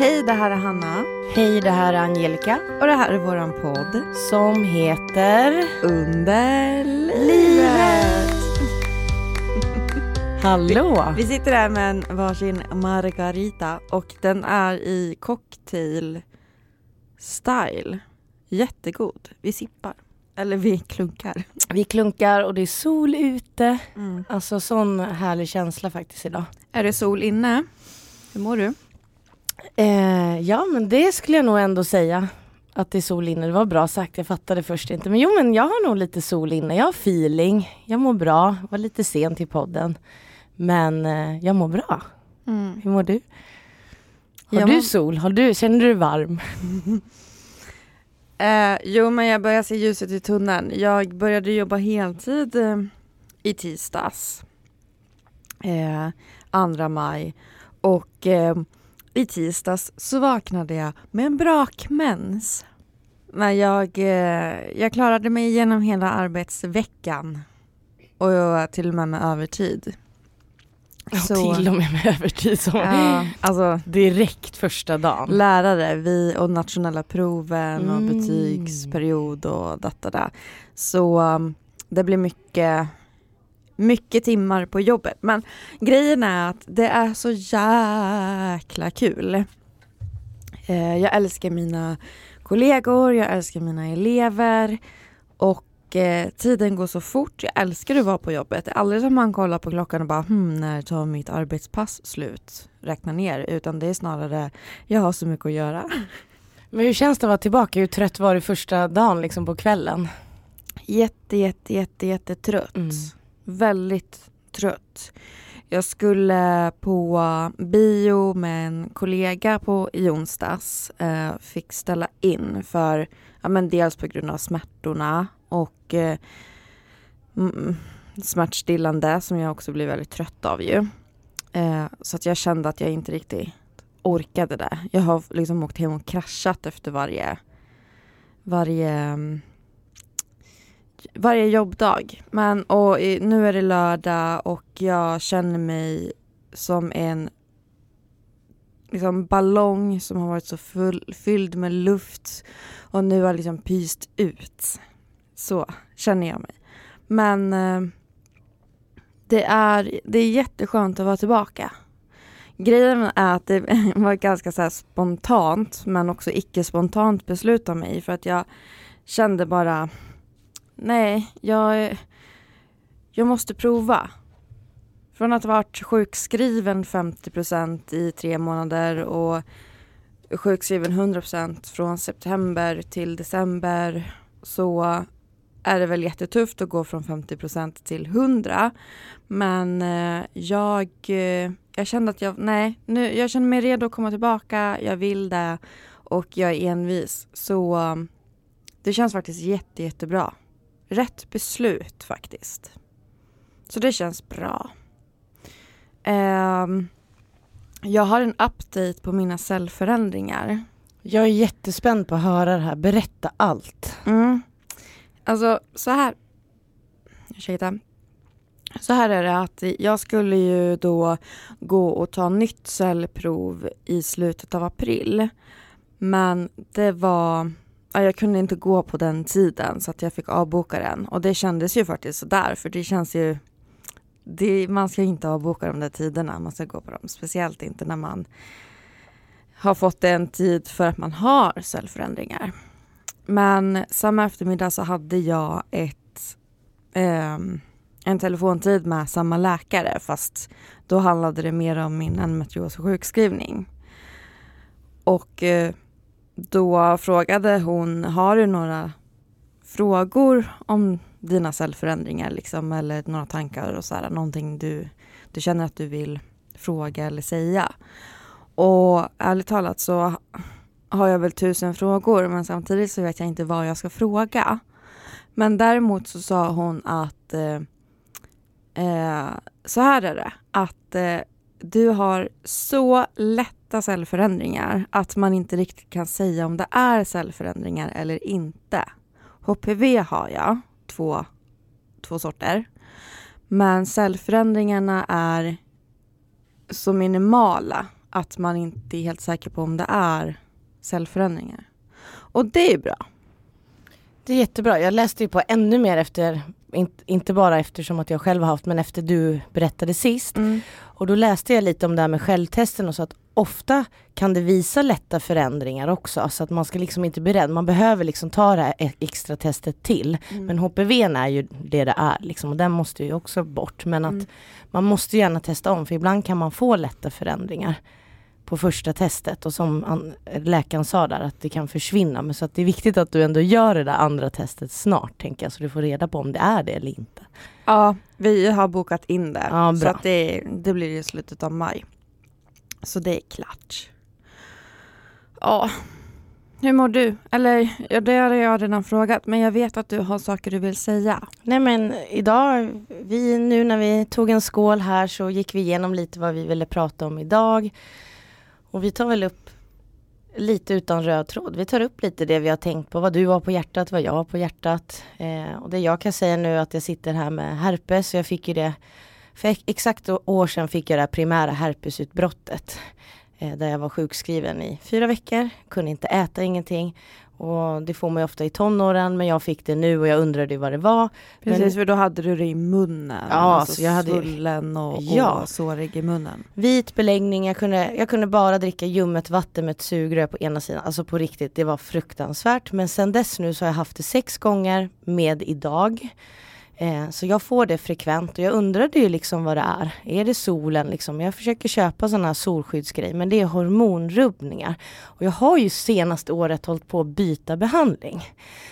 Hej, det här är Hanna. Hej, det här är Angelica. Och det här är våran podd. Som heter Under livet. Hallå! Vi sitter här med en varsin margarita och den är i cocktail style. Jättegod. Vi sippar. Eller vi klunkar. Vi klunkar och det är sol ute. Mm. Alltså sån härlig känsla faktiskt idag. Är det sol inne? Hur mår du? Eh, ja men det skulle jag nog ändå säga. Att det är sol inne. Det var bra sagt, jag fattade först inte. Men jo men jag har nog lite sol inne. Jag har feeling. Jag mår bra. Var lite sent till podden. Men eh, jag mår bra. Mm. Hur mår du? Har Jag du mår- sol? Har du, känner du dig varm? Eh, jo, men jag börjar se ljuset i tunneln. Jag började jobba heltid eh, i tisdags. Eh, 2 maj. Och eh, i tisdags så vaknade jag med en brakmens. Men jag, eh, jag klarade mig igenom hela arbetsveckan. Och jag till och med med övertid. Så- Till och med med övertid. Som Ja, alltså Direkt första dagen. lärare vi och nationella proven och Mm. betygsperiod och detta där. Så um, det blir mycket, mycket timmar på jobbet. Men grejen är att det är så jäkla kul. Eh, jag älskar mina kollegor, jag älskar mina elever och eh, tiden går så fort. Jag älskar att vara på jobbet. Det är aldrig som man kollar på klockan och bara hmm, när tar mitt arbetspass slut? Räkna ner. Utan det är snarare jag har så mycket att göra. Men hur känns det att vara tillbaka? Hur trött var du första dagen liksom på kvällen? Jätte, jätte, jätte, jätte trött. Mm. Väldigt trött. Jag skulle på bio med en kollega på, i onsdags. Eh, fick ställa in för, ja men dels på grund av smärtorna och eh, mm, smärtstillande som jag också blir väldigt trött av ju. Eh, så att jag kände att jag inte riktigt orkade det. Jag har liksom åkt hem och kraschat efter varje, varje mm, varje jobbdag. Men och i, nu är det lördag och jag känner mig som en liksom ballong som har varit så full, fylld med luft och nu har liksom pyst ut. Så känner jag mig. Men eh, det, är, det är jätteskönt att vara tillbaka. Grejen är att det var ganska så här spontant men också icke spontant beslut av mig för att jag kände bara Nej, jag, jag måste prova. Från att ha varit sjukskriven 50% i tre månader och sjukskriven 100% från september till december så är det väl jättetufft att gå från 50% till 100. Men eh, jag, eh, jag kände att jag, nej, nu, jag känner mig redo att komma tillbaka, jag vill det och jag är envis. Så det känns faktiskt jätte, jättebra rätt beslut faktiskt. Så det känns bra. Ehm, jag har en update på mina cellförändringar. Jag är jättespänd på att höra det här. Berätta allt. Mm. Alltså så här. Ursäkta. Så här är det att jag skulle ju då gå och ta nytt cellprov i slutet av april. Men det var jag kunde inte gå på den tiden så att jag fick avboka den och det kändes ju faktiskt sådär för det känns ju det, man ska inte avboka de där tiderna, man ska gå på dem. Speciellt inte när man har fått en tid för att man har cellförändringar. Men samma eftermiddag så hade jag ett, eh, en telefontid med samma läkare fast då handlade det mer om min endometrios sjukskrivning. Och eh, då frågade hon, har du några frågor om dina cellförändringar liksom, eller några tankar och så här, någonting du, du känner att du vill fråga eller säga? Och ärligt talat så har jag väl tusen frågor men samtidigt så vet jag inte vad jag ska fråga. Men däremot så sa hon att eh, eh, så här är det, att eh, du har så lätt lätta cellförändringar att man inte riktigt kan säga om det är cellförändringar eller inte. HPV har jag, två, två sorter. Men cellförändringarna är så minimala att man inte är helt säker på om det är cellförändringar. Och det är bra. Det är jättebra. Jag läste ju på ännu mer efter, inte bara eftersom att jag själv har haft, men efter du berättade sist. Mm. Och då läste jag lite om det här med självtesten och så att ofta kan det visa lätta förändringar också. Så att man ska liksom inte bli rädd. Man behöver liksom ta det här e- extra testet till. Mm. Men HPV är ju det det är liksom, och den måste ju också bort. Men att Mm. man måste gärna testa om för ibland kan man få lätta förändringar på första testet och som an, läkaren sa där att det kan försvinna. Men så att det är viktigt att du ändå gör det där andra testet snart tänker jag så du får reda på om det är det eller inte. Ja, vi har bokat in det. Ja, så att det, det blir i slutet av maj. Så det är klart. Ja, hur mår du? Eller, ja, det har jag redan frågat, men jag vet att du har saker du vill säga. Nej men idag, vi, nu när vi tog en skål här så gick vi igenom lite vad vi ville prata om idag. Och vi tar väl upp lite utan röd tråd. Vi tar upp lite det vi har tänkt på, vad du har på hjärtat, vad jag har på hjärtat. Eh, och det jag kan säga nu är att jag sitter här med herpes, och jag fick ju det för exakt år sedan fick jag det här primära herpesutbrottet. Eh, där jag var sjukskriven i fyra veckor, kunde inte äta ingenting. Och det får man ju ofta i tonåren men jag fick det nu och jag undrade vad det var. Precis, Men- för då hade du det i munnen. Ja, alltså så jag hade svullen och, Ja. och sårig i munnen. Vit beläggning, jag kunde, jag kunde bara dricka ljummet vatten med ett sugrör på ena sidan. Alltså på riktigt, det var fruktansvärt. Men sen dess nu så har jag haft det sex gånger med idag. Eh, så jag får det frekvent och jag undrade ju liksom vad det är. Är det solen liksom? Jag försöker köpa sådana här solskyddsgrejer men det är hormonrubbningar. Och jag har ju senaste året hållit på att byta behandling.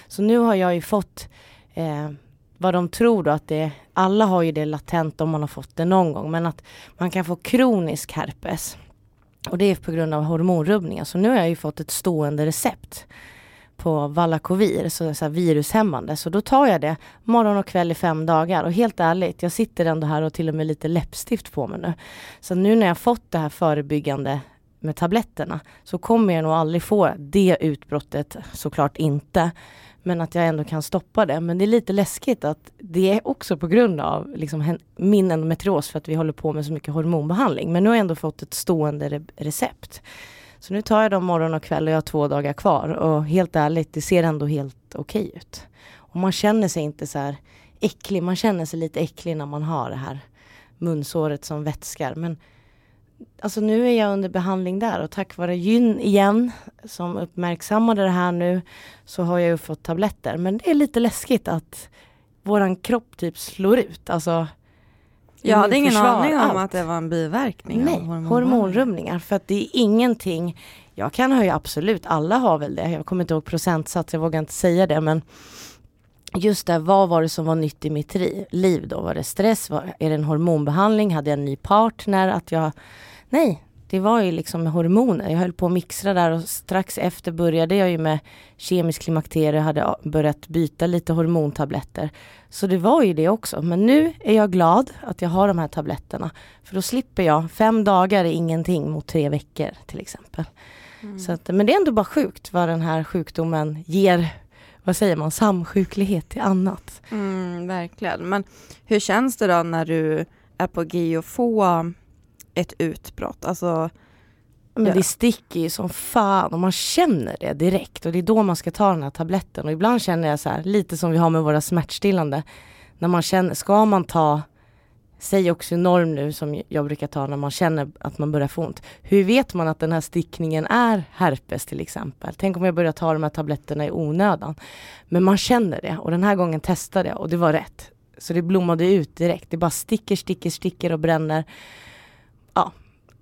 Så nu har jag ju fått eh, vad de tror då att det alla har ju det latent om man har fått det någon gång men att man kan få kronisk herpes. Och det är på grund av hormonrubbningar. Så nu har jag ju fått ett stående recept på Valakovir, så, så här virushämmande. Så då tar jag det morgon och kväll i fem dagar. Och helt ärligt, jag sitter ändå här och till och med lite läppstift på mig nu. Så nu när jag fått det här förebyggande med tabletterna så kommer jag nog aldrig få det utbrottet, såklart inte. Men att jag ändå kan stoppa det. Men det är lite läskigt att det är också på grund av liksom, min endometrios för att vi håller på med så mycket hormonbehandling. Men nu har jag ändå fått ett stående re- recept. Så nu tar jag dem morgon och kväll och jag har två dagar kvar. Och helt ärligt, det ser ändå helt okej ut. Och man känner sig inte så här äcklig. Man känner sig lite äcklig när man har det här munsåret som vätskar. Men alltså nu är jag under behandling där och tack vare gyn igen som uppmärksammade det här nu så har jag ju fått tabletter. Men det är lite läskigt att våran kropp typ slår ut. Alltså jag hade ingen aning om allt. att det var en biverkning Nej, av hormonbehandling. hormonrubbningar. För att det är ingenting, jag kan ha ju absolut, alla har väl det. Jag kommer inte ihåg procentsats, jag vågar inte säga det. Men just det, vad var det som var nytt i mitt liv då? Var det stress? Var, är det en hormonbehandling? Hade jag en ny partner? Att jag, nej, det var ju liksom hormoner. Jag höll på att mixtra där och strax efter började jag ju med kemisk klimakterie, hade a- börjat byta lite hormontabletter. Så det var ju det också. Men nu är jag glad att jag har de här tabletterna. För då slipper jag, fem dagar är ingenting mot tre veckor till exempel. Mm. Så att, men det är ändå bara sjukt vad den här sjukdomen ger, vad säger man, samsjuklighet till annat. Mm, verkligen. Men hur känns det då när du är på G att få ett utbrott? Alltså, Men Ja. det sticker ju som fan och man känner det direkt och det är då man ska ta den här tabletten och ibland känner jag så här, lite som vi har med våra smärtstillande. När man känner, ska man ta, säg Oxynorm nu som jag brukar ta när man känner att man börjar få ont. Hur vet man att den här stickningen är herpes till exempel? Tänk om jag börjar ta de här tabletterna i onödan. Men man känner det och den här gången testade jag och det var rätt. Så det blommade ut direkt. Det bara sticker, sticker, sticker och bränner.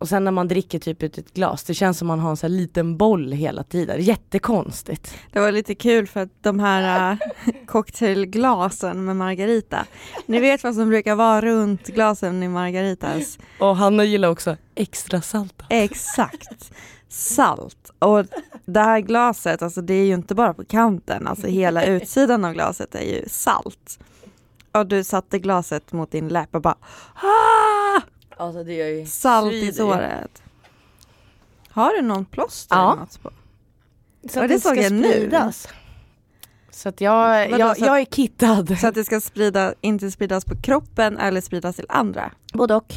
Och sen när man dricker typ ut ett glas, det känns som man har en sån här liten boll hela tiden. Jättekonstigt. det var lite kul för att de här äh, cocktailglasen med Margarita, ni vet vad som brukar vara runt glasen i Margaritas? Och Hanna gillar också extra salta. Exakt. Salt. Och det här glaset, alltså det är ju inte bara på kanten, alltså hela utsidan av glaset är ju salt. Och du satte glaset mot din läpp och bara ah! Alltså det gör ju Salt i såret. Har du någon plåster Ja. eller något på? Så att det såg ska jag nu. spridas. Så att jag, Vadå, jag, så att- jag är kittad. Så att det ska sprida, inte spridas på kroppen eller spridas till andra. Både och.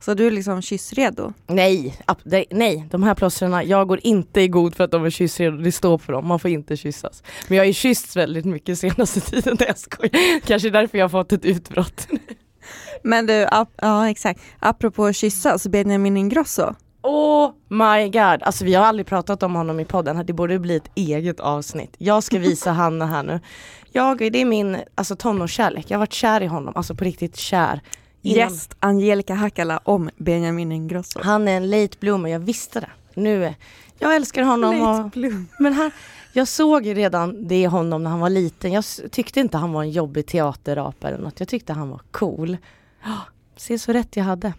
Så du är liksom kyssredo? Nej, ab- nej, de här plåstren, jag går inte i god för att de är kyssredo, det står på dem, man får inte kyssas. Men jag har ju kyssts väldigt mycket senaste tiden, nej jag skojar. Kanske därför jag har fått ett utbrott. Men du, ap- ja exakt. Apropå kyssas, Benjamin Ingrosso. Oh my god, alltså vi har aldrig pratat om honom i podden, det borde bli ett eget avsnitt. Jag ska visa Hanna här nu. Jag, det är min alltså, tonårskärlek, jag har varit kär i honom, alltså på riktigt kär. Innan- Gäst Angelica Hakala om Benjamin Ingrosso. Han är en late bloomer, jag visste det. Nu, jag älskar honom och Men han, jag såg ju redan det i honom när han var liten. Jag tyckte inte han var en jobbig teaterapa eller något. Jag tyckte han var cool. Ja, Se så rätt jag hade.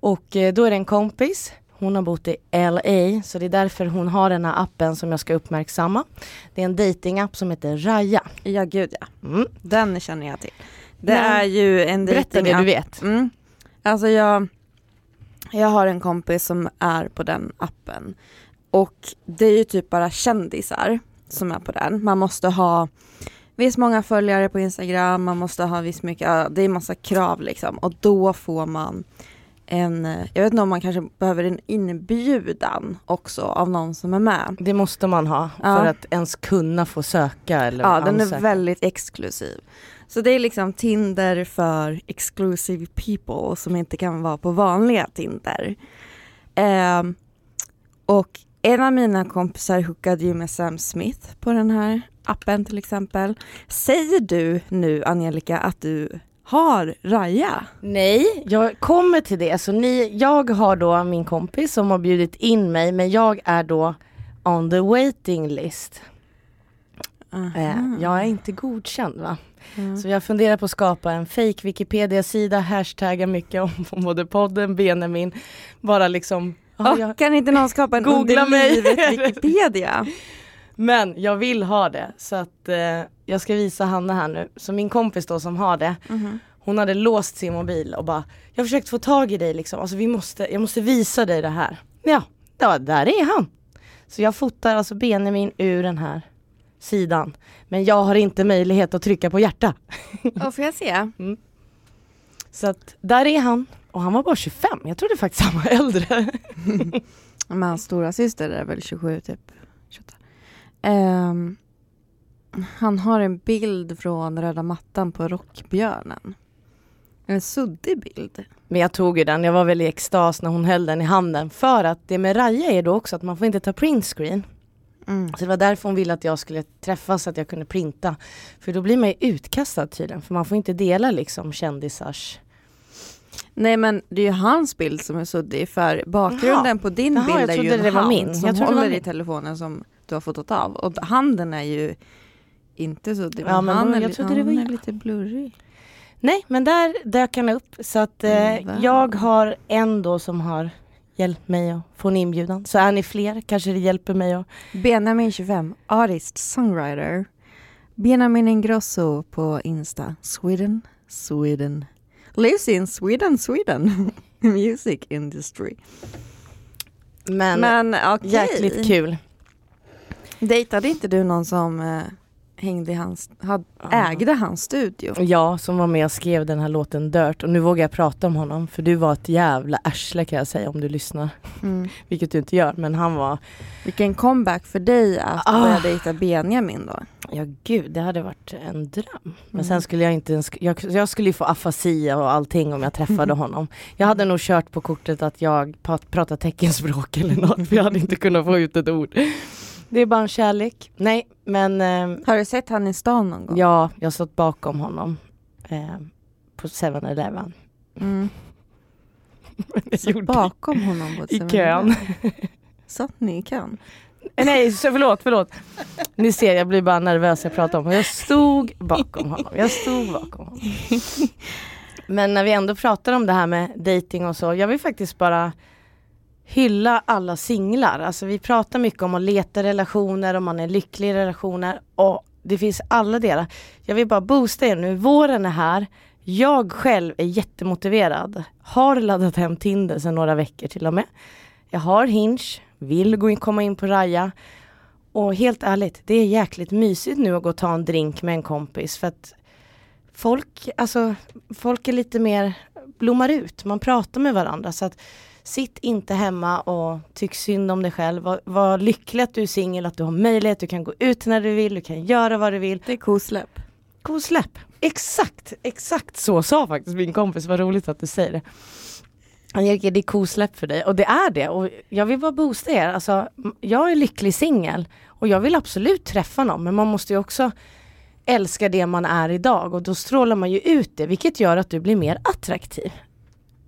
Och eh, då är det en kompis. Hon har bott i LA så det är därför hon har den här appen som jag ska uppmärksamma. Det är en datingapp som heter Raya. Ja gud ja, Mm. den känner jag till. Det Men- är ju en Berätta det datingapp. du vet. Mm. Alltså jag, jag har en kompis som är på den appen. Och det är ju typ bara kändisar som är på den. Man måste ha visst många följare på Instagram, man måste ha visst mycket, det är massa krav liksom. Och då får man en, eh, jag vet inte om man kanske behöver en inbjudan också av någon som är med. Det måste man ha Ja. för att ens kunna få söka eller Ja, den är ansöka. väldigt exklusiv. Så det är liksom Tinder för exclusive people som inte kan vara på vanliga Tinder. Ehm, och en av mina kompisar hookade ju med Sam Smith på den här appen till exempel. Säger du nu Angelica att du har Raja? Nej, jag kommer till det. Så ni, jag har då min kompis som har bjudit in mig men jag är då on the waiting list. Eh, jag är inte godkänd va. Mm. Så jag funderar på att skapa en fake Wikipedia-sida, hashtagga mycket om både podden, Benjamin, bara liksom Åh, jag, Kan inte någon skapa en Googla under mig. livet Wikipedia? Men jag vill ha det så att eh, jag ska visa Hanna här nu. Så min kompis då som har det, Mhm. hon hade låst sin mobil och bara Jag har försökt få tag i dig liksom, alltså vi måste, jag måste visa dig det här. Ja, ja där är han. Så jag fotar alltså Benjamin ur den här sidan. Men jag har inte möjlighet att trycka på hjärta. Och får jag se? Så att där är han. Och han var bara 25, jag trodde faktiskt han var äldre. Men hans stora syster är väl 27 typ. 28. Ehm, han har en bild från röda mattan på Rockbjörnen. En suddig bild. Men jag tog ju den, jag var väl i extas när hon höll den i handen. För att det med Raja är då också att man får inte ta printscreen. Mm. Så det var därför hon ville att jag skulle träffas så att jag kunde printa. För då blir man ju utkastad tydligen, för man får inte dela liksom kändisars. Nej men det är ju hans bild som är suddig för bakgrunden Jaha. på din Jaha, bild är ju en det var hand min. som håller i telefonen som du har fotat av. Och handen är ju inte suddig Ja, men han, är, jag li- trodde det var är jag. lite blurrig. Nej, men där dök han upp. Så att eh, Mm, jag har en då som har hjälpt mig att få en inbjudan. Så är ni fler kanske det hjälper mig att... Benjamin 25, artist, songwriter. Benjamin Ingrosso på Insta. Sweden, Sweden. Lives in Sweden, Sweden. Music industry. Men, Men okej. jäkligt kul. Dejtade inte du någon som eh, hängde i hans, had, Ja. ägde hans studio? Jag som var med och skrev den här låten Dirt och nu vågar jag prata om honom för du var ett jävla arsle kan jag säga om du lyssnar. Mm. Vilket du inte gör men han var, Vilken comeback för dig att Ah. börja dejta Benjamin då. ja gud det hade varit en dröm. Men Mm. sen skulle jag inte ens, jag, jag skulle ju få afasi och allting om jag träffade honom. Jag hade nog kört på kortet att jag pratar teckenspråk eller något för jag hade inte kunnat få ut ett ord. Det är bara en kärlek. Nej men eh, Har du sett han i stan någon gång? ja, jag har stått bakom honom eh, på 7-Eleven. Mm. Jag Så bakom honom på I 7-Eleven. kön. Satt ni i kön? Nej, så förlåt, förlåt. Ni ser, jag blir bara nervös jag pratar om honom. Jag stod bakom honom. Jag stod bakom honom. Men när vi ändå pratar om det här med dating och så, jag vill faktiskt bara hylla alla singlar. Alltså vi pratar mycket om att leta relationer, om man är lycklig i relationer och det finns alla delar. Jag vill bara boosta er nu, våren är här. Jag själv är jättemotiverad. Har laddat hem Tinder sedan några veckor till och med. Jag har Hinge, vill gå in, komma in på Raja. Och helt ärligt, det är jäkligt mysigt nu att gå och ta en drink med en kompis för att folk, alltså, folk är lite mer, blommar ut, man pratar med varandra. Så att Sitt inte hemma och tyck synd om dig själv. Var, var lycklig att du är singel, att du har möjlighet, du kan gå ut när du vill, du kan göra vad du vill. Det är kosläpp. Kosläpp. Exakt, exakt så sa faktiskt min kompis, vad roligt att du säger det. Angelica, det är kosläpp för dig och det är det och jag vill bara boosta er. Alltså, jag är lycklig singel och jag vill absolut träffa någon men man måste ju också älska det man är idag och då strålar man ju ut det vilket gör att du blir mer attraktiv.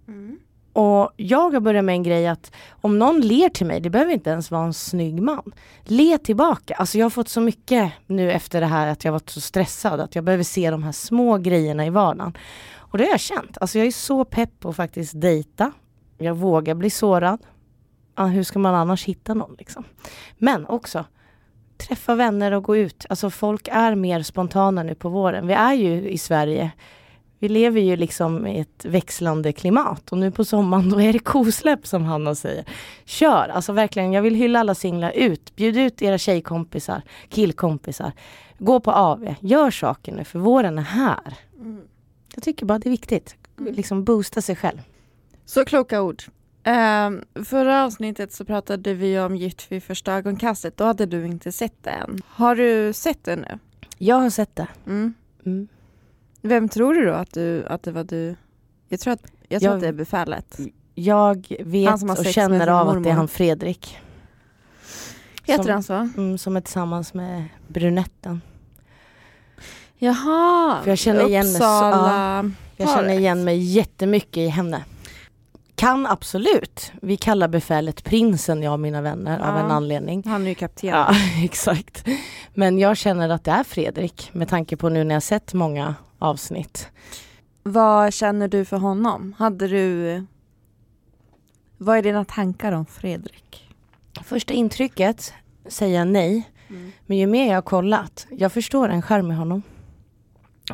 Mm. Och jag har börjat med en grej att om någon ler till mig, det behöver inte ens vara en snygg man. Le tillbaka. Alltså jag har fått så mycket nu efter det här att jag varit så stressad att jag behöver se de här små grejerna i vardagen. Och det har jag känt. Alltså jag är så pepp på att faktiskt dejta. Jag vågar bli sårad. Ja, hur ska man annars hitta någon liksom? Men också träffa vänner och gå ut. Alltså folk är mer spontana nu på våren. Vi är ju i Sverige vi lever ju liksom i ett växlande klimat och nu på sommaren då är det kosläpp som Hanna säger. Kör! Alltså verkligen, jag vill hylla alla singlar ut. Bjud ut era tjejkompisar, killkompisar. Gå på AV, gör saker nu för våren är här. Mm. Jag tycker bara det är viktigt. Mm. Liksom boosta sig själv. Så kloka ord. Um, förra avsnittet så pratade vi om Gift vid första ögonkastet. Då hade du inte sett det än. Har du sett det nu? Jag har sett det. Mm. Vem tror du då att, du, att det var du? Jag tror att, jag tror jag, att det är befälet. Jag vet och känner av att det är han Fredrik. Heter som, han så? Mm, som är tillsammans med brunetten. Jaha, För jag känner igen Uppsala. Mig, ja, jag känner igen mig jättemycket i henne. Kan absolut. Vi kallar befälet prinsen, jag och mina vänner, ja. av en anledning. Han är ju kapten. Ja, exakt. Men jag känner att det är Fredrik med tanke på nu när jag sett många avsnitt. Vad känner du för honom? Hade du... Vad är dina tankar om Fredrik? Första intrycket säger jag nej. Mm. Men ju mer jag har kollat, jag förstår en skärm i honom.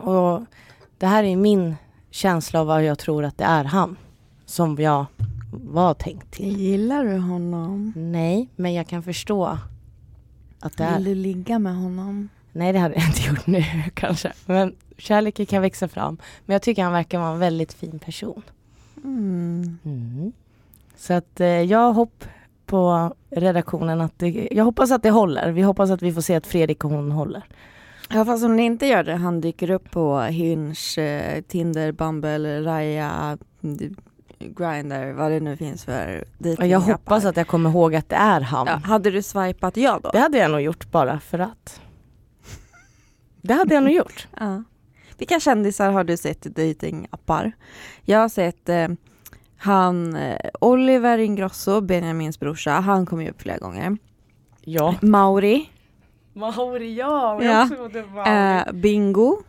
Och det här är min känsla av vad jag tror att det är han. Som jag var tänkt till. Gillar du honom? Nej, men jag kan förstå att det Vill är... Vill du ligga med honom? Nej, det hade jag inte gjort nu kanske. Men kärleken kan växa fram. Men jag tycker han verkar vara en väldigt fin person. Mm. Mm. Så att eh, jag hopp på redaktionen att det, jag hoppas att det håller. Vi hoppas att vi får se att Fredrik och hon håller. Ja fast om det inte gör det, han dyker upp på Hinge, eh, Tinder, Bumble, Raya, Grindr, vad det nu finns för dejtingappar. Jag hoppas att jag kommer ihåg att det är han. Ja, hade du swipat ja då? Det hade jag nog gjort bara för att. Det hade jag nog gjort. Ja. Vilka kändisar har du sett i dejtingappar? Jag har sett eh, han eh, Oliver Ingrosso, Benjamins brorsa, han kom ju upp flera gånger. Ja. Mauri. Mauri, ja. ja. Mauri. Eh, Bingo.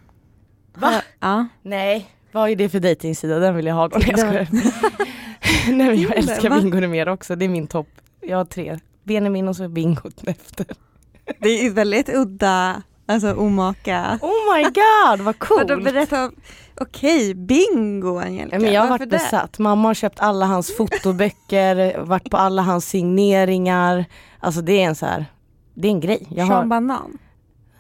Va? Ha, ja. Nej, vad är det för dejtingsida? Den vill jag ha. Nej, jag skojar. Nej, men jag älskar Bingo mer också. Det är min topp. Jag har tre. Benjamin och så Bingo efter. Det är väldigt udda Alltså omaka. Oh my god vad coolt! Och berätta, okej, okay, bingo Angelica. Men jag har varit besatt. Mamma har köpt alla hans fotoböcker, varit på alla hans signeringar. Alltså det är en så här, det är en grej. Jag Sean har... Banan.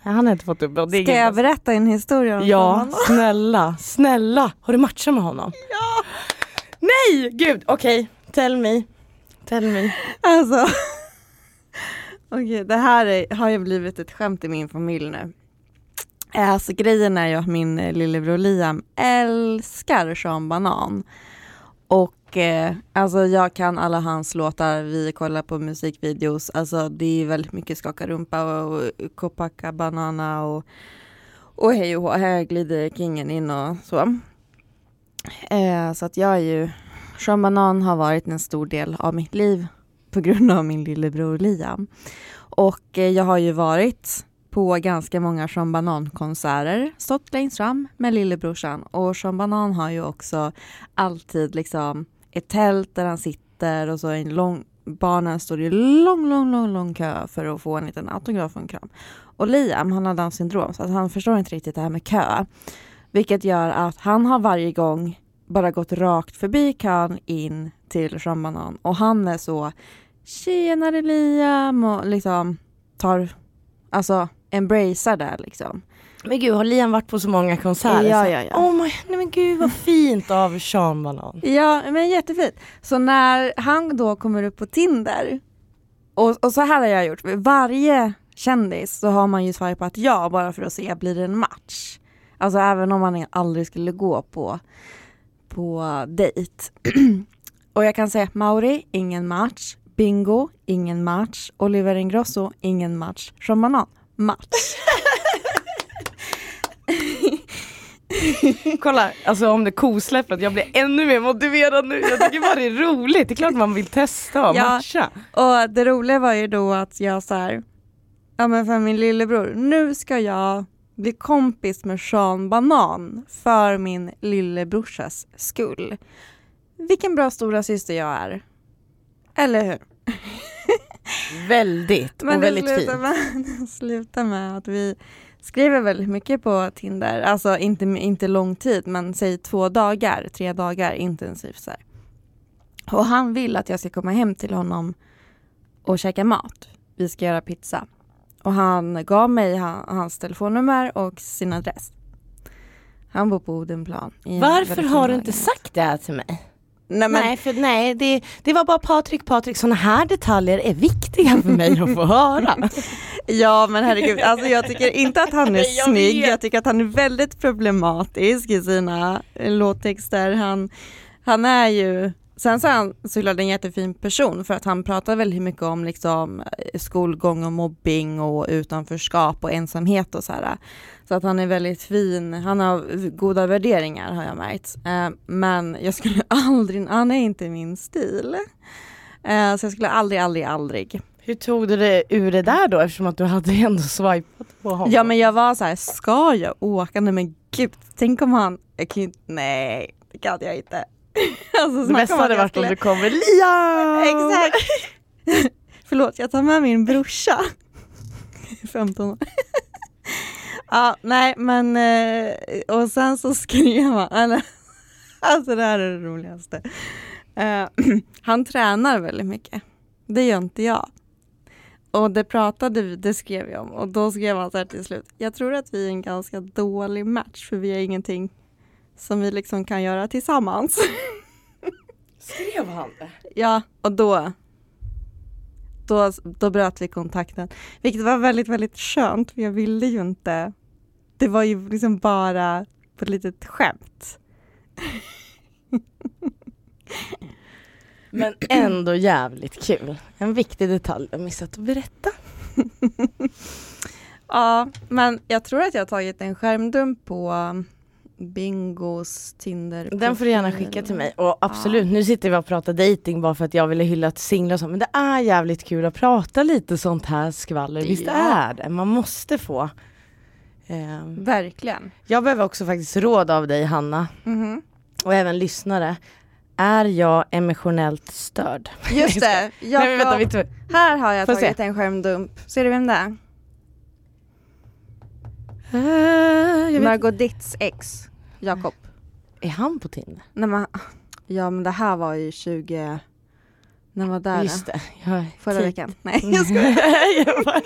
Han har inte fått upp det. Ska jag berätta en historia om Ja, honom? snälla, snälla. Har du matchat med honom? Ja! Nej, gud, okej. Okay. Tell me. Tell me. Alltså. Okej, det här är, har ju blivit ett skämt i min familj nu. Eh, alltså grejen är ju att min eh, lillebror Liam älskar Sean Banan. Och eh, alltså jag kan alla hans låtar, vi kollar på musikvideos, alltså det är väldigt mycket Skaka rumpa och, och Copacabana och, och hej och här glider kingen in och så. Eh, så att jag är ju, Sean Banan har varit en stor del av mitt liv på grund av min lillebror Liam. Och eh, jag har ju varit på ganska många Sean Banan-konserter, stått längst fram med lillebrorsan och Sean Banan har ju också alltid liksom ett tält där han sitter och så en lång, barnen står i lång, lång, lång, lång kö för att få en liten autograf och en kram. Och Liam, han har Downs syndrom så att han förstår inte riktigt det här med kö. Vilket gör att han har varje gång bara gått rakt förbi kön in till Sean Banan och han är så tjenare Liam och liksom tar, alltså embracear det liksom. Men gud, har Liam varit på så många konserter? Ja, ja, ja. Oh my, nej men gud vad fint av Sean Banan. Ja, men jättefint. Så när han då kommer upp på Tinder, och, och så här har jag gjort, varje kändis så har man ju swipat ja bara för att se, blir det en match? Alltså även om man aldrig skulle gå på, på dejt. och jag kan säga Mauri, ingen match. Bingo, ingen match. Oliver Ingrosso, ingen match. Sean Banan, match. Kolla, alltså om det kosläppet, jag blir ännu mer motiverad nu. Jag tycker bara det är roligt. Det är klart man vill testa och Ja. matcha. Och det roliga var ju då att jag så här, ja men för min lillebror, nu ska jag bli kompis med Sean Banan för min lillebrorsas skull. Vilken bra stora syster jag är. Eller hur? Väldigt och väldigt fint. det slutar med att vi skriver väldigt mycket på Tinder, alltså inte, inte lång tid men säg två dagar, tre dagar intensivt så här. Och han vill att jag ska komma hem till honom och käka mat. Vi ska göra pizza. Och han gav mig ha- hans telefonnummer och sin adress. Han bor på Odenplan. Varför har du inte sagt det här till mig? Nej, men, Nej, för nej, det, det var bara Patrik, Patrik, sådana här detaljer är viktiga för mig att få höra. Ja men herregud, alltså jag tycker inte att han är jag snygg, vet. jag tycker att han är väldigt problematisk i sina låttexter. Han, han är ju, sen så är han såklart en jättefin person för att han pratar väldigt mycket om liksom eh, skolgång och mobbing och utanförskap och ensamhet och så här. Så att han är väldigt fin, han har goda värderingar har jag märkt. Eh, Men jag skulle aldrig, han är inte min stil. Eh, Så jag skulle aldrig, aldrig, aldrig Hur tog du det ur det där då eftersom att du hade ändå swipat på honom? Ja men jag var så här, ska jag åka? Nej men gud, tänk om han, jag kan ju nej det kan jag inte. Alltså, det bästa om hade varit om skulle- du kommer Liam! Exakt. Förlåt, jag tar med min brorsa. 15 år. ja, nej men eh, och sen så skrev han, eller, alltså det här är det roligaste. Eh, han tränar väldigt mycket. Det gör inte jag. Och det pratade vi, det skrev jag om och då skrev han så här till slut. Jag tror att vi är en ganska dålig match för vi har ingenting som vi liksom kan göra tillsammans. Skrev han det? Ja, och då, då, då bröt vi kontakten. Vilket var väldigt, väldigt skönt för jag ville ju inte. Det var ju liksom bara på ett litet skämt. Men ändå jävligt kul. En viktig detalj jag missat att berätta. Ja, men jag tror att jag har tagit en skärmdump på Bingos Tinder. Den får du gärna skicka till mig. Och absolut, nu sitter vi och pratar dating bara för att jag ville hylla till singlar och så. Men det är jävligt kul att prata lite sånt här skvaller. Visst Ja. är det? Man måste få. Ehm, Verkligen. Jag behöver också faktiskt råd av dig Hanna. Mhm. Och även lyssnare. Är jag emotionellt störd? Just det, jag Nej, vänta, vet du, här har jag Får tagit se? en skärmdump. Ser du vem det är? Margot Ditts ex, Jakob. är han på Tinder? Nej, men, ja men det här var ju 20, när var det? Just det. Jag, Förra tid. veckan? Nej jag skojar. Jag bara-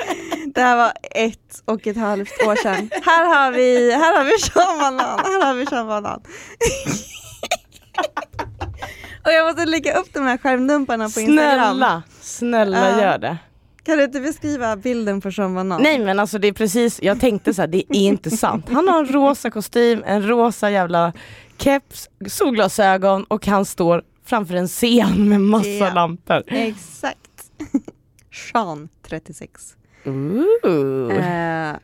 Det här var ett och ett halvt år sedan. här har vi, här har vi Sean Banan, här har vi Sean Banan. och jag måste lägga upp de här skärmdumparna på Instagram. snälla, snälla Ja. gör det. Kan du inte beskriva bilden på Sean Banan? Nej men alltså det är precis, jag tänkte så här, det är inte sant. Han har en rosa kostym, en rosa jävla keps, solglasögon och han står framför en scen med massa Ja. lampor. Exakt. Sean 36. Ooh. Eh,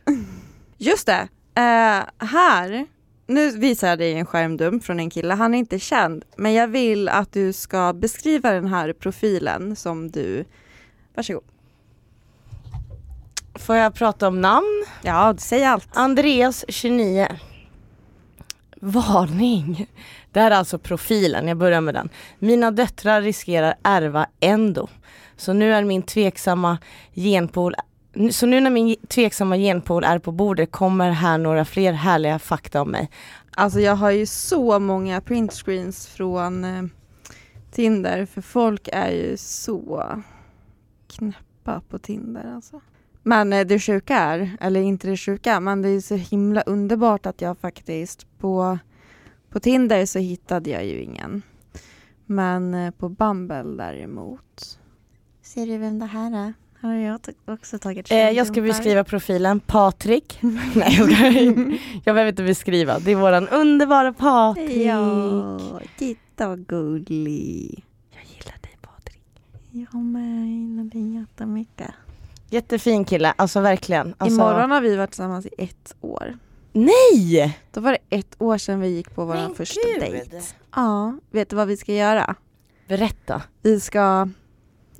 just det, eh, här, nu visar jag dig en skärmdump från en kille, han är inte känd, men jag vill att du ska beskriva den här profilen som du, varsågod. Får jag prata om namn? Ja, säg allt. Andreas 29. Varning! Det här är alltså profilen, jag börjar med den. Mina döttrar riskerar ärva endo. Så nu är min tveksamma genpool så nu när min tveksamma genpool är på bordet kommer här några fler härliga fakta om mig. Alltså jag har ju så många printscreens från eh, Tinder, för folk är ju så knäppa på Tinder alltså. Men eh, det sjuka är, eller inte det sjuka, men det är så himla underbart att jag faktiskt på, på Tinder så hittade jag ju ingen. Men eh, på Bumble däremot. Ser du vem det här är? Har jag också tagit eh, Jag ska beskriva profilen, Patrik. Nej jag jag behöver inte beskriva, det är våran underbara Patrik. Ja, titta vad gullig. Jag gillar dig Patrik. Jag med, gillar dig jättemycket. Jättefin kille, alltså verkligen. Alltså... Imorgon har vi varit tillsammans i ett år. Nej! Då var det ett år sedan vi gick på vår första Gud. dejt. Ja, vet du vad vi ska göra? Berätta. Vi ska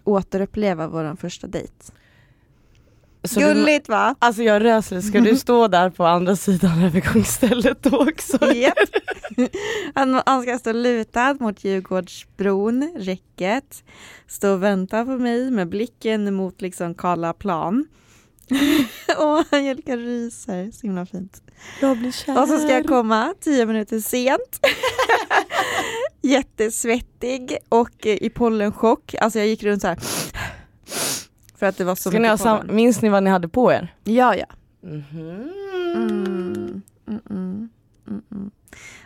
återuppleva vår första dejt. Så Gulligt du, va? Alltså jag röser, ska du stå där på andra sidan övergångsstället då också? Yep. Han, han ska stå lutad mot Djurgårdsbron, räcket, stå och vänta på mig med blicken mot liksom Karlaplan. Åh, Angelica ryser, så himla fint. Jag blir kär. Och så ska jag komma tio minuter sent. Jättesvettig och i pollenchock. Alltså jag gick runt så här. För att det var så ska mycket. Minns ni vad ni hade på er? Ja, ja. Mm -hmm. mm. Mm -mm.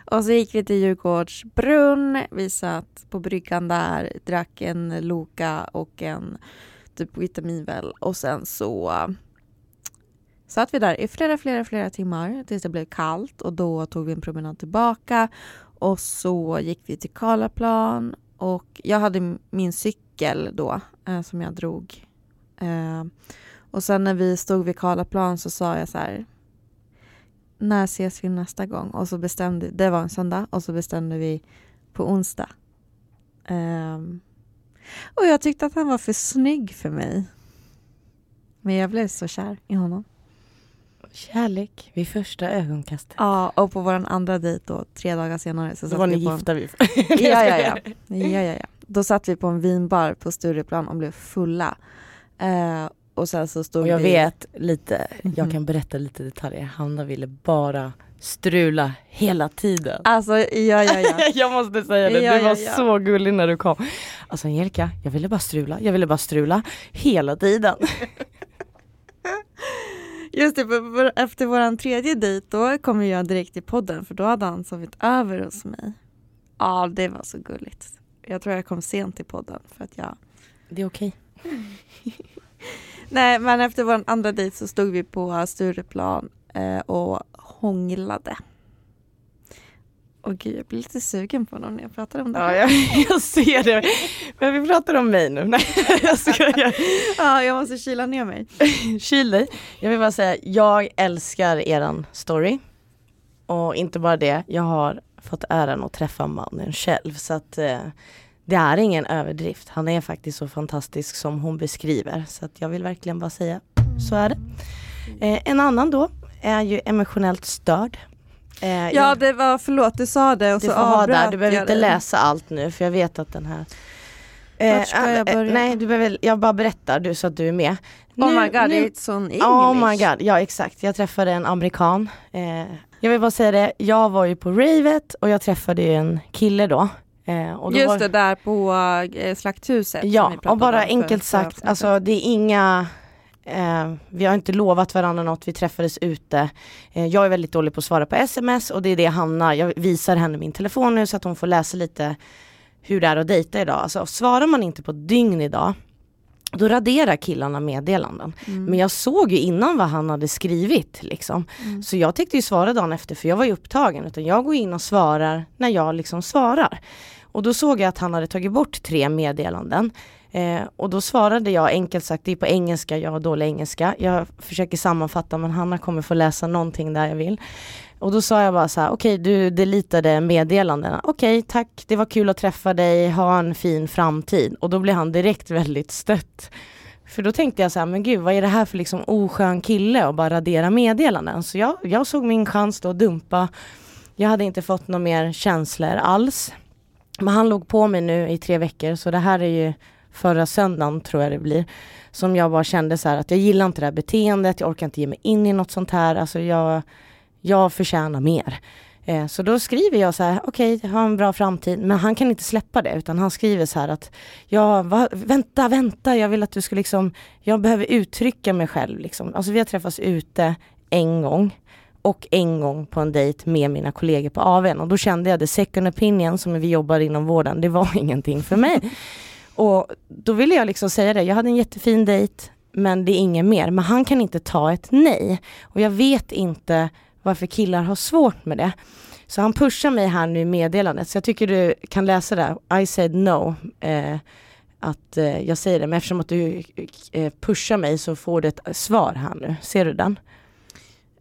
Och så gick vi till Djurgårdsbrunn. Vi satt på bryggan där, drack en Loka och en typ vitaminväl och sen så satt vi där i flera, flera, flera timmar tills det blev kallt och då tog vi en promenad tillbaka och så gick vi till Karlaplan och jag hade min cykel då eh, som jag drog. Eh, och sen när vi stod vid Karlaplan så sa jag så här när ses vi nästa gång? Och så bestämde, det var en söndag och så bestämde vi på onsdag. Um, och jag tyckte att han var för snygg för mig. Men jag blev så kär i honom. Kärlek vid första ögonkastet. Ja, och på vår andra dejt då, tre dagar senare. Så då var ni gifta vid ja, ja, ja. ja, ja, ja. Då satt vi på en vinbar på Stureplan och blev fulla. Uh, och sen så stod och jag vi... vet lite, jag mhm. kan berätta lite detaljer. Hanna ville bara strula hela tiden. Alltså ja ja ja. jag måste säga det, ja, du var ja, ja. så gullig när du kom. Alltså Angelica, jag ville bara strula, jag ville bara strula hela tiden. Just det, efter vår tredje dejt då kom jag direkt till podden för då hade han sovit över hos mig. Ja, det var så gulligt. Jag tror jag kom sent till podden för att jag... Det är okej. Nej, men efter vår andra dejt så stod vi på Stureplan eh, och hånglade. Och gud, jag blir lite sugen på honom när jag pratar om det här. Ja, jag, jag ser det. Men vi pratar om mig nu. Nej, jag skojar. Ja, jag måste kyla ner mig. Kyl dig. Jag vill bara säga, jag älskar eran story. Och inte bara det, jag har fått äran att träffa mannen själv. Så att eh, det är ingen överdrift. Han är faktiskt så fantastisk som hon beskriver. Så att jag vill verkligen bara säga, så är det. Eh, en annan då är ju emotionellt störd. Eh, ja det var, förlåt du sa det och du så ha där. Du behöver inte det. läsa allt nu för jag vet att den här Vart ska jag eh, börja? Nej, du behöver, jag bara berättar du så att du är med. Oh nu, my god, nu, it's on English. Oh my god, ja exakt. Jag träffade en amerikan. Eh, jag vill bara säga det, jag var ju på ravet och jag träffade en kille då. Eh, Just var... det, där på eh, Slakthuset. Ja, och bara enkelt sagt, alltså det är inga Eh, vi har inte lovat varandra något, vi träffades ute. Eh, jag är väldigt dålig på att svara på sms och det är det Hanna, jag visar henne min telefon nu så att hon får läsa lite hur det är att dejta idag. Alltså svarar man inte på dygn idag då raderar killarna meddelanden. Mm. Men jag såg ju innan vad han hade skrivit liksom. Mm. Så jag tänkte ju svara dagen efter för jag var ju upptagen. Utan jag går in och svarar när jag liksom svarar. Och då såg jag att han hade tagit bort tre meddelanden. Eh, och då svarade jag enkelt sagt, det är på engelska, jag har dålig engelska. Jag försöker sammanfatta men Hanna kommer få läsa någonting där jag vill. Och då sa jag bara så här, okej okay, du deletade meddelandena. Okej okay, tack, det var kul att träffa dig, ha en fin framtid. Och då blev han direkt väldigt stött. För då tänkte jag så här, men gud vad är det här för liksom oskön kille och bara radera meddelanden. Så jag, jag såg min chans då att dumpa. Jag hade inte fått några mer känslor alls. Men han låg på mig nu i tre veckor så det här är ju förra söndagen tror jag det blir. Som jag bara kände så här att jag gillar inte det här beteendet, jag orkar inte ge mig in i något sånt här. Alltså jag, jag förtjänar mer. Eh, så då skriver jag så här, okej, okay, ha en bra framtid, men han kan inte släppa det utan han skriver så här att, ja, va, vänta, vänta, jag vill att du ska liksom, jag behöver uttrycka mig själv liksom. Alltså vi har träffats ute en gång och en gång på en dejt med mina kollegor på AWn och då kände jag det second opinion som vi jobbar inom vården, det var ingenting för mig. och då ville jag liksom säga det, jag hade en jättefin dejt men det är inget mer. Men han kan inte ta ett nej. Och jag vet inte varför killar har svårt med det. Så han pushar mig här nu i meddelandet, så jag tycker du kan läsa det. I said no. Eh, att eh, jag säger det, men eftersom att du eh, pushar mig så får du ett svar här nu. Ser du den?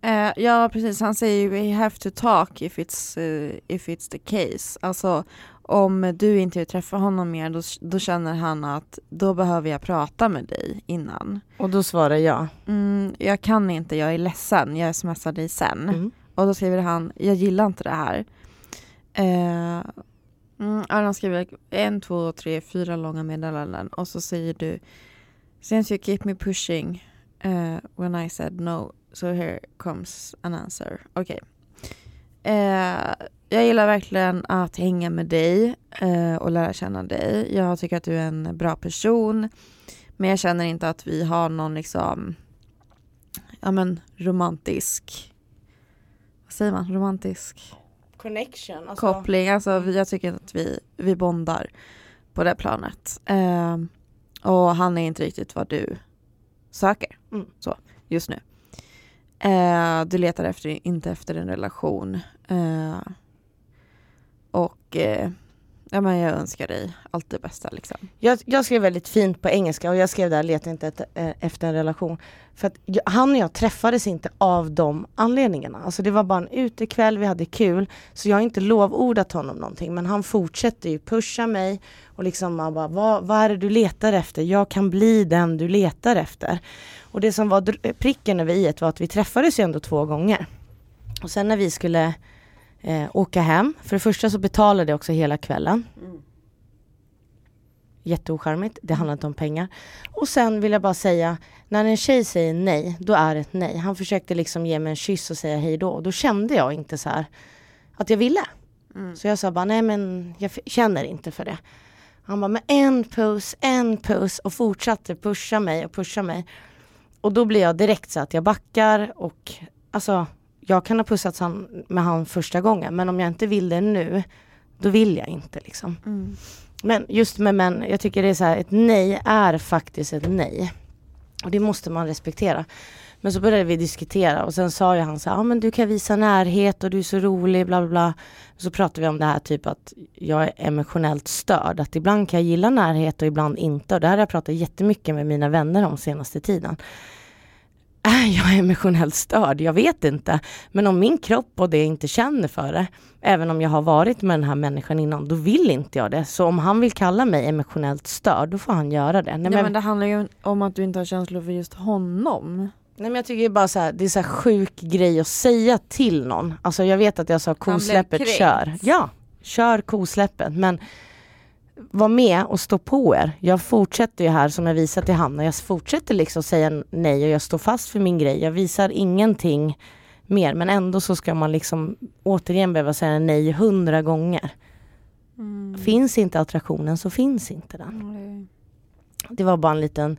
Uh, ja precis, han säger ju we have to talk if it's, uh, if it's the case. Alltså om du inte vill träffa honom mer då, då, känner han att då behöver jag prata med dig innan. Och då svarar jag? Mm, jag kan inte, jag är ledsen, jag smsar dig sen. Mm. Och då skriver han, jag gillar inte det här. Uh, mm, han skriver en, två, tre, fyra långa meddelanden och så säger du Since you keep me pushing uh, when I said no so here comes an answer. Okej. Okay. Uh, jag gillar verkligen att hänga med dig uh, och lära känna dig. Jag tycker att du är en bra person. Men jag känner inte att vi har någon liksom, ja men romantisk, vad säger man, romantisk connection. Alltså. Koppling, alltså jag tycker att vi, vi bondar på det planet. Uh, och han är inte riktigt vad du söker mm. så, just nu. Eh, du letar efter, inte efter en relation. Eh, och eh, ja, men jag önskar dig allt det bästa. Liksom. Jag, jag skrev väldigt fint på engelska och jag skrev där leta inte ett, eh, efter en relation. För att jag, han och jag träffades inte av de anledningarna. Alltså det var bara en utekväll, vi hade kul. Så jag har inte lovordat honom någonting men han fortsätter ju pusha mig och liksom man bara, vad, vad är det du letar efter? Jag kan bli den du letar efter. Och det som var pricken över i var att vi träffades ju ändå två gånger. Och sen när vi skulle eh, åka hem, för det första så betalade jag också hela kvällen. Mm. Jätteocharmigt, det handlar inte om pengar. Och sen vill jag bara säga, när en tjej säger nej, då är det ett nej. Han försökte liksom ge mig en kyss och säga hej då. Och då kände jag inte så här att jag ville. Mm. Så jag sa bara, nej men jag känner inte för det. Han bara, med en puss, en puss och fortsatte pusha mig och pusha mig. Och då blir jag direkt så att jag backar och alltså jag kan ha pussats han, med han första gången men om jag inte vill det nu då vill jag inte liksom. Mm. Men just med män, jag tycker det är så här, ett nej är faktiskt ett nej. Och det måste man respektera. Men så började vi diskutera och sen sa ju han så här, ja men du kan visa närhet och du är så rolig, bla bla bla. Så pratade vi om det här typ att jag är emotionellt störd, att ibland kan jag gilla närhet och ibland inte. Och det här har jag pratat jättemycket med mina vänner om senaste tiden. Är jag emotionellt störd? Jag vet inte. Men om min kropp och det inte känner för det, även om jag har varit med den här människan innan, då vill inte jag det. Så om han vill kalla mig emotionellt störd, då får han göra det. Nej, men, men det handlar ju om att du inte har känslor för just honom. Nej men jag tycker bara så här, det är så här sjuk grej att säga till någon. Alltså jag vet att jag sa kosläppet kör. Ja, kör kosläppet. Men var med och stå på er. Jag fortsätter ju här som jag visat till Hanna. Jag fortsätter liksom säga nej och jag står fast för min grej. Jag visar ingenting mer men ändå så ska man liksom återigen behöva säga nej hundra gånger. Mm. Finns inte attraktionen så finns inte den. Mm. Det var bara en liten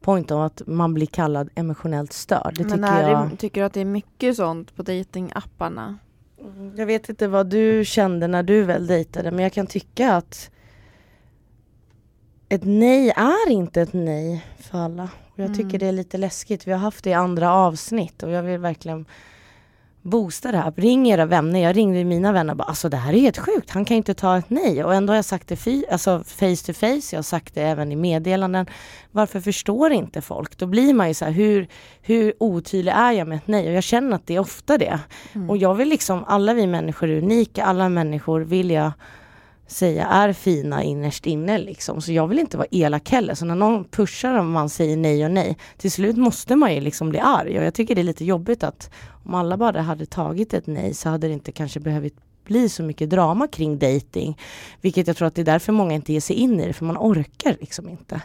point om att man blir kallad emotionellt störd. Det Men tycker jag... tycker du att det är mycket sånt på datingapparna? Mm, jag vet inte vad du kände när du väl dejtade men jag kan tycka att ett nej är inte ett nej för alla. Och jag tycker mm. det är lite läskigt. Vi har haft det i andra avsnitt och jag vill verkligen boosta det här. Ring era vänner. Jag ringde mina vänner och bara alltså det här är helt sjukt. Han kan inte ta ett nej. Och ändå har jag sagt det fi, alltså face to face. Jag har sagt det även i meddelanden. Varför förstår inte folk? Då blir man ju så här hur, hur otydlig är jag med ett nej? Och jag känner att det är ofta det. Mm. Och jag vill liksom, alla vi människor är unika. Alla människor vill jag säga är fina innerst inne liksom. Så jag vill inte vara elak heller. Så när någon pushar och man säger nej och nej, till slut måste man ju liksom bli arg. Och jag tycker det är lite jobbigt att om alla bara hade tagit ett nej så hade det inte kanske behövt bli så mycket drama kring dating. Vilket jag tror att det är därför många inte ger sig in i det, för man orkar liksom inte.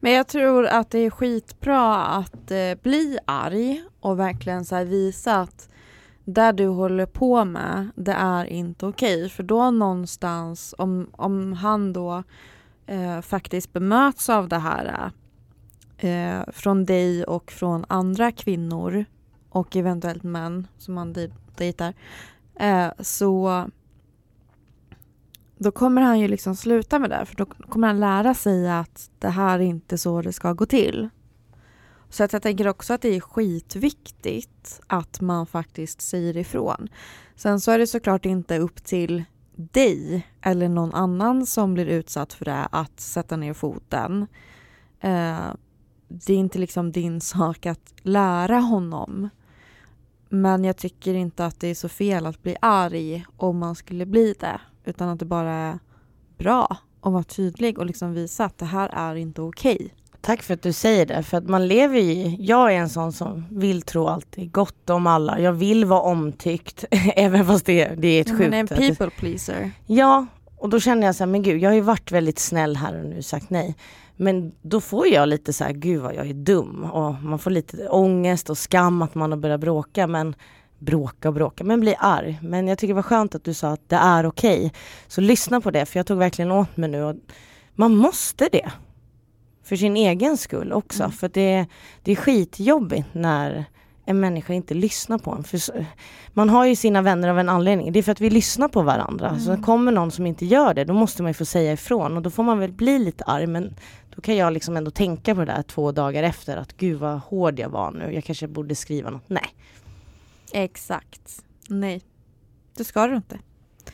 Men jag tror att det är skitbra att eh, bli arg och verkligen så visa att det du håller på med, det är inte okej. Okay. För då någonstans, om, om han då eh, faktiskt bemöts av det här eh, från dig och från andra kvinnor och eventuellt män som han dejtar, eh, så då kommer han ju liksom sluta med det för då kommer han lära sig att det här är inte så det ska gå till. Så att jag tänker också att det är skitviktigt att man faktiskt säger ifrån. Sen så är det såklart inte upp till dig eller någon annan som blir utsatt för det att sätta ner foten. Eh, det är inte liksom din sak att lära honom. Men jag tycker inte att det är så fel att bli arg om man skulle bli det. Utan att det bara är bra att vara tydlig och liksom visa att det här är inte okej. Okay. Tack för att du säger det, för att man lever i, jag är en sån som vill tro alltid gott om alla. Jag vill vara omtyckt, även fast det, det är ett sjukt... Men en people pleaser. Ja, och då känner jag så här, men gud, jag har ju varit väldigt snäll här och nu sagt nej. Men då får jag lite så här, gud vad jag är dum och man får lite ångest och skam att man har börjat bråka men bråka och bråka, men bli arg. Men jag tycker det var skönt att du sa att det är okej. Okay. Så lyssna på det, för jag tog verkligen åt mig nu. Och man måste det. För sin egen skull också. Mm. För det, det är skitjobbigt när en människa inte lyssnar på en. För man har ju sina vänner av en anledning. Det är för att vi lyssnar på varandra. Mm. Så kommer någon som inte gör det, då måste man ju få säga ifrån. Och då får man väl bli lite arg. Men då kan jag liksom ändå tänka på det där två dagar efter. Att gud vad hård jag var nu. Jag kanske borde skriva något. Nej. Exakt. Nej. Det ska du inte.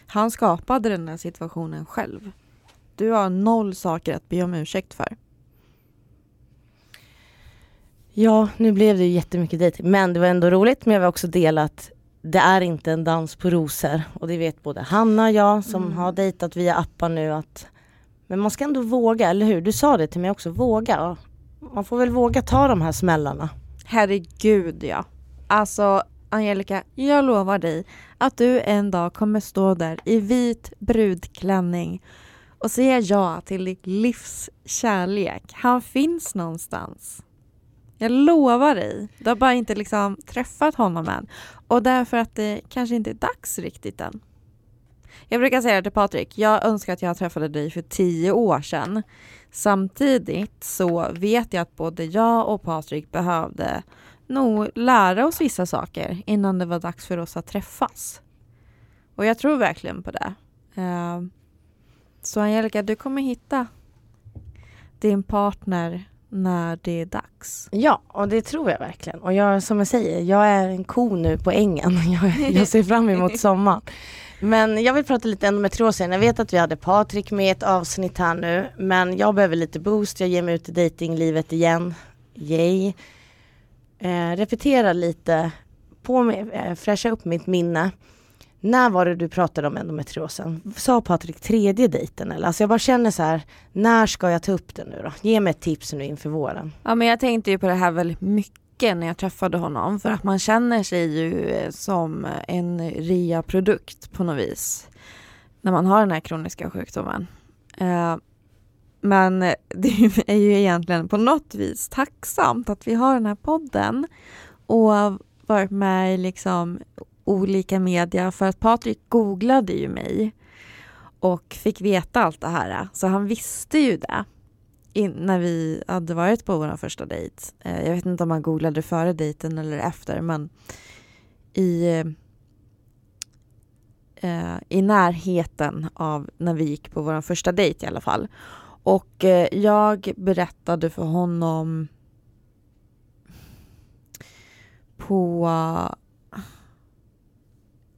Han skapade den här situationen själv. Du har noll saker att be om ursäkt för. Ja, nu blev det ju jättemycket dejting. Men det var ändå roligt. Men jag vill också dela att det är inte en dans på rosor. Och det vet både Hanna och jag som mm. har dejtat via appar nu att men man ska ändå våga, eller hur? Du sa det till mig också, våga. Man får väl våga ta de här smällarna. Herregud ja. Alltså Angelica, jag lovar dig att du en dag kommer stå där i vit brudklänning och säga ja till ditt livs kärlek. Han finns någonstans. Jag lovar dig. Du har bara inte liksom träffat honom än. Och därför att det kanske inte är dags riktigt än. Jag brukar säga till Patrik, jag önskar att jag träffade dig för tio år sedan. Samtidigt så vet jag att både jag och Patrik behövde nog lära oss vissa saker innan det var dags för oss att träffas. Och jag tror verkligen på det. Eh, så Angelica, du kommer hitta din partner när det är dags. Ja, och det tror jag verkligen. Och jag, som jag säger, jag är en ko nu på ängen. Jag, jag ser fram emot sommaren. Men jag vill prata lite endometriosen. Jag vet att vi hade Patrik med ett avsnitt här nu. Men jag behöver lite boost. Jag ger mig ut i datinglivet igen. Yay eh, repetera lite, på mig, eh, fräscha upp mitt minne. När var det du pratade om endometriosen? Sa Patrik tredje dejten eller? Alltså jag bara känner så här, när ska jag ta upp det nu då? Ge mig ett tips nu inför våren. Ja men jag tänkte ju på det här väldigt mycket när jag träffade honom för att man känner sig ju eh, som en rea-produkt på något vis. När man har den här kroniska sjukdomen. Eh, men det är ju egentligen på något vis tacksamt att vi har den här podden och varit med i liksom olika media för att Patrik googlade ju mig och fick veta allt det här. Så han visste ju det in, när vi hade varit på vår första dejt. Eh, jag vet inte om han googlade före dejten eller efter men i, eh, i närheten av när vi gick på vår första dejt i alla fall. Och eh, jag berättade för honom på...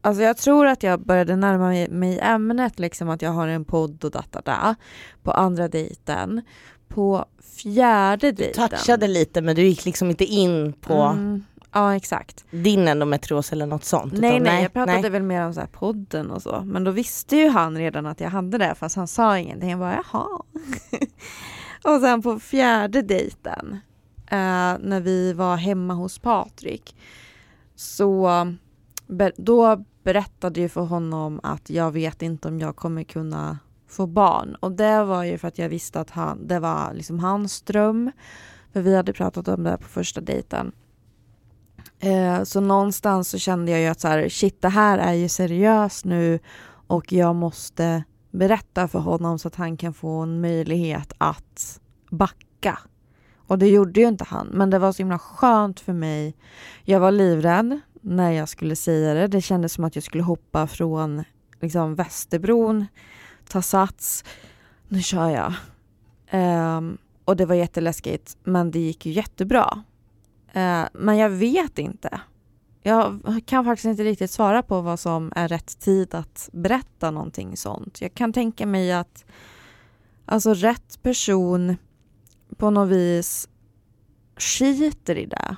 Alltså jag tror att jag började närma mig, ämnet, liksom att jag har en podd och data på andra dejten. På fjärde dejten. Du touchade lite men du gick liksom inte in på mm, Ja exakt. Din endometrios eller något sånt? Nej utan, nej, jag pratade nej. väl mer om så här podden och så. Men då visste ju han redan att jag hade det fast han sa ingenting. Jag bara jaha. och sen på fjärde dejten eh, när vi var hemma hos Patrik så då berättade ju för honom att jag vet inte om jag kommer kunna få barn. Och det var ju för att jag visste att han, det var liksom hans dröm. För vi hade pratat om det här på första dejten. Eh, så någonstans så kände jag ju att så här, shit det här är ju seriöst nu och jag måste berätta för honom så att han kan få en möjlighet att backa. Och det gjorde ju inte han, men det var så himla skönt för mig. Jag var livrädd när jag skulle säga det. Det kändes som att jag skulle hoppa från liksom, Västerbron, ta sats. Nu kör jag. Um, och det var jätteläskigt, men det gick ju jättebra. Uh, men jag vet inte. Jag kan faktiskt inte riktigt svara på vad som är rätt tid att berätta någonting sånt. Jag kan tänka mig att alltså rätt person på något vis skiter i det.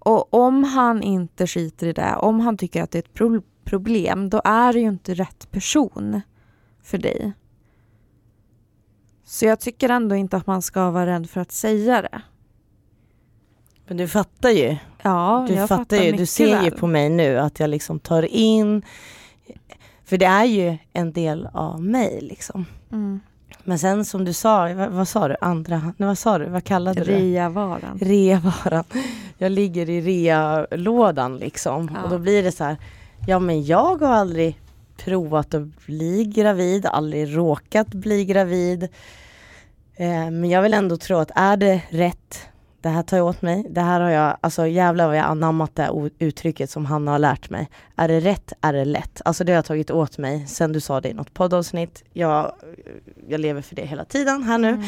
Och om han inte skiter i det, om han tycker att det är ett pro problem, då är det ju inte rätt person för dig. Så jag tycker ändå inte att man ska vara rädd för att säga det. Men du fattar ju. Ja, du jag fattar, fattar ju. Du ser väl. ju på mig nu att jag liksom tar in för det är ju en del av mig liksom. Mm. Men sen som du sa, vad, vad sa du? Andra, nej, vad sa du? Vad kallade du det? Reavaran. Reavaran. Jag ligger i rea-lådan liksom. Ja. Och då blir det så här, ja men jag har aldrig provat att bli gravid, aldrig råkat bli gravid. Eh, men jag vill ändå tro att är det rätt, det här tar jag åt mig, det här har jag, alltså jävlar vad jag anammat det uttrycket som Hanna har lärt mig. Är det rätt, är det lätt. Alltså det har jag tagit åt mig sen du sa det i något poddavsnitt. Jag, jag lever för det hela tiden här nu. Mm.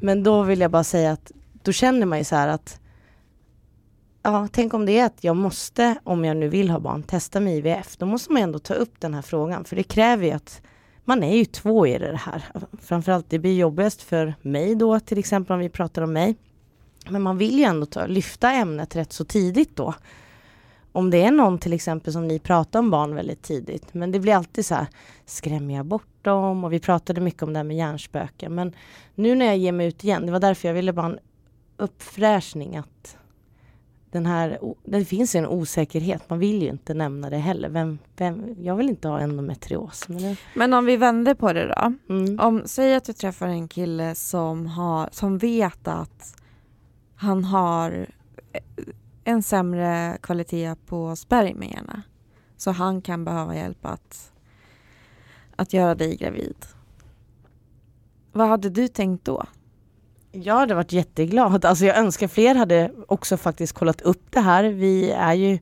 Men då vill jag bara säga att då känner man ju så här att Ja, tänk om det är att jag måste, om jag nu vill ha barn, testa med IVF. Då måste man ändå ta upp den här frågan. För det kräver ju att man är ju två i det här. Framförallt det blir jobbigast för mig då, till exempel om vi pratar om mig. Men man vill ju ändå ta, lyfta ämnet rätt så tidigt då. Om det är någon till exempel som ni pratar om barn väldigt tidigt. Men det blir alltid så här, skrämmer jag bort dem? Och vi pratade mycket om det här med hjärnspöken. Men nu när jag ger mig ut igen, det var därför jag ville bara en uppfräschning att den här, det finns en osäkerhet, man vill ju inte nämna det heller. Vem, vem, jag vill inte ha endometrios. Men det, Men om vi vänder på det då. mm. Om, säg att du träffar en kille som, har, som vet att han har eh, en sämre kvalitet på spermierna. Så han kan behöva hjälp att, att göra dig gravid. Vad hade du tänkt då? Jag hade varit jätteglad. Alltså jag önskar fler hade också faktiskt kollat upp det här. Vi är ju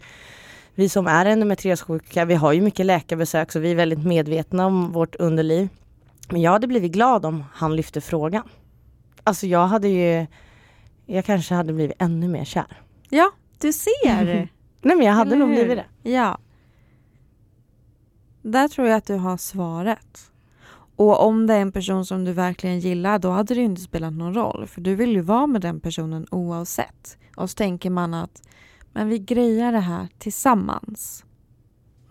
vi som är endometriossjuka, vi har ju mycket läkarbesök så vi är väldigt medvetna om vårt underliv. Men jag hade blivit glad om han lyfte frågan. Alltså jag hade ju, jag kanske hade blivit ännu mer kär. Ja, du ser! Nej men jag hade nog blivit det. Ja. Där tror jag att du har svaret. Och om det är en person som du verkligen gillar, då hade det ju inte spelat någon roll. För du vill ju vara med den personen oavsett. Och så tänker man att men vi grejar det här tillsammans.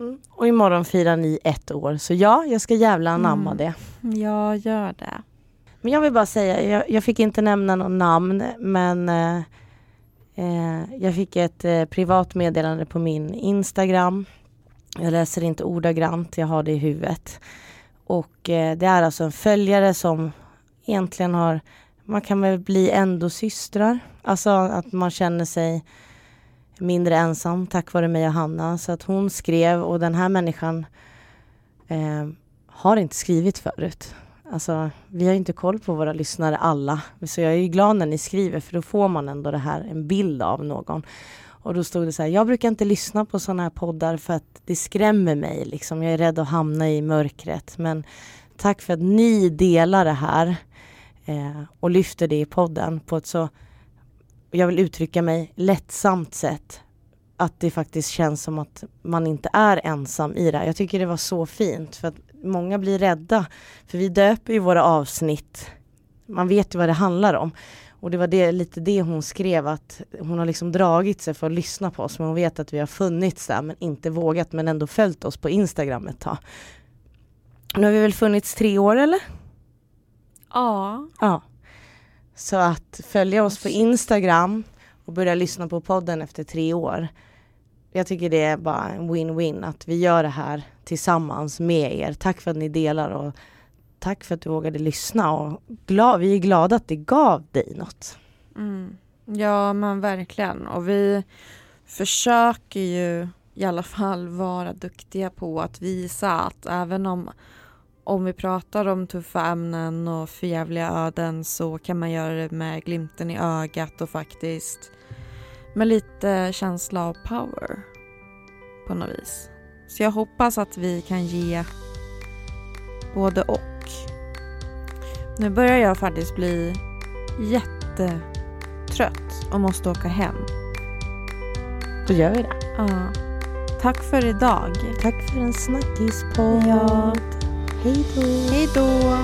Mm. Och imorgon firar ni ett år. Så ja, jag ska jävla anamma Mm. det. Jag gör det. Men jag vill bara säga, jag, jag fick inte nämna något namn men eh, eh, jag fick ett eh, privat meddelande på min Instagram. Jag läser inte ordagrant, jag har det i huvudet. Och eh, det är alltså en följare som egentligen har, man kan väl bli ändå systrar. Alltså att man känner sig mindre ensam tack vare mig och Hanna. Så att hon skrev och den här människan eh, har inte skrivit förut. Alltså, vi har inte koll på våra lyssnare alla. Så jag är ju glad när ni skriver för då får man ändå det här, en bild av någon. Och då stod det så här, jag brukar inte lyssna på sådana här poddar för att det skrämmer mig. Liksom. Jag är rädd att hamna i mörkret. Men tack för att ni delar det här eh, och lyfter det i podden på ett så, jag vill uttrycka mig, lättsamt sätt. Att det faktiskt känns som att man inte är ensam i det här. Jag tycker det var så fint för att många blir rädda. För vi döper ju våra avsnitt. Man vet ju vad det handlar om. Och det var det, lite det hon skrev att hon har liksom dragit sig för att lyssna på oss. Men hon vet att vi har funnits där men inte vågat men ändå följt oss på Instagram ett tag. Nu har vi väl funnits tre år eller? Ja. Ja. Så att följa oss på Instagram och börja lyssna på podden efter tre år. Jag tycker det är bara en win-win att vi gör det här tillsammans med er. Tack för att ni delar och tack för att du vågade lyssna och glad, vi är glada att det gav dig något. Mm. Ja men verkligen och vi försöker ju i alla fall vara duktiga på att visa att även om, om vi pratar om tuffa ämnen och förjävliga öden så kan man göra det med glimten i ögat och faktiskt med lite känsla av power på något vis. Så jag hoppas att vi kan ge både och. Nu börjar jag faktiskt bli jättetrött och måste åka hem. Då gör vi det. Ja. Tack för idag. Tack för en snackispodd. Ja. Hej då. Hej då.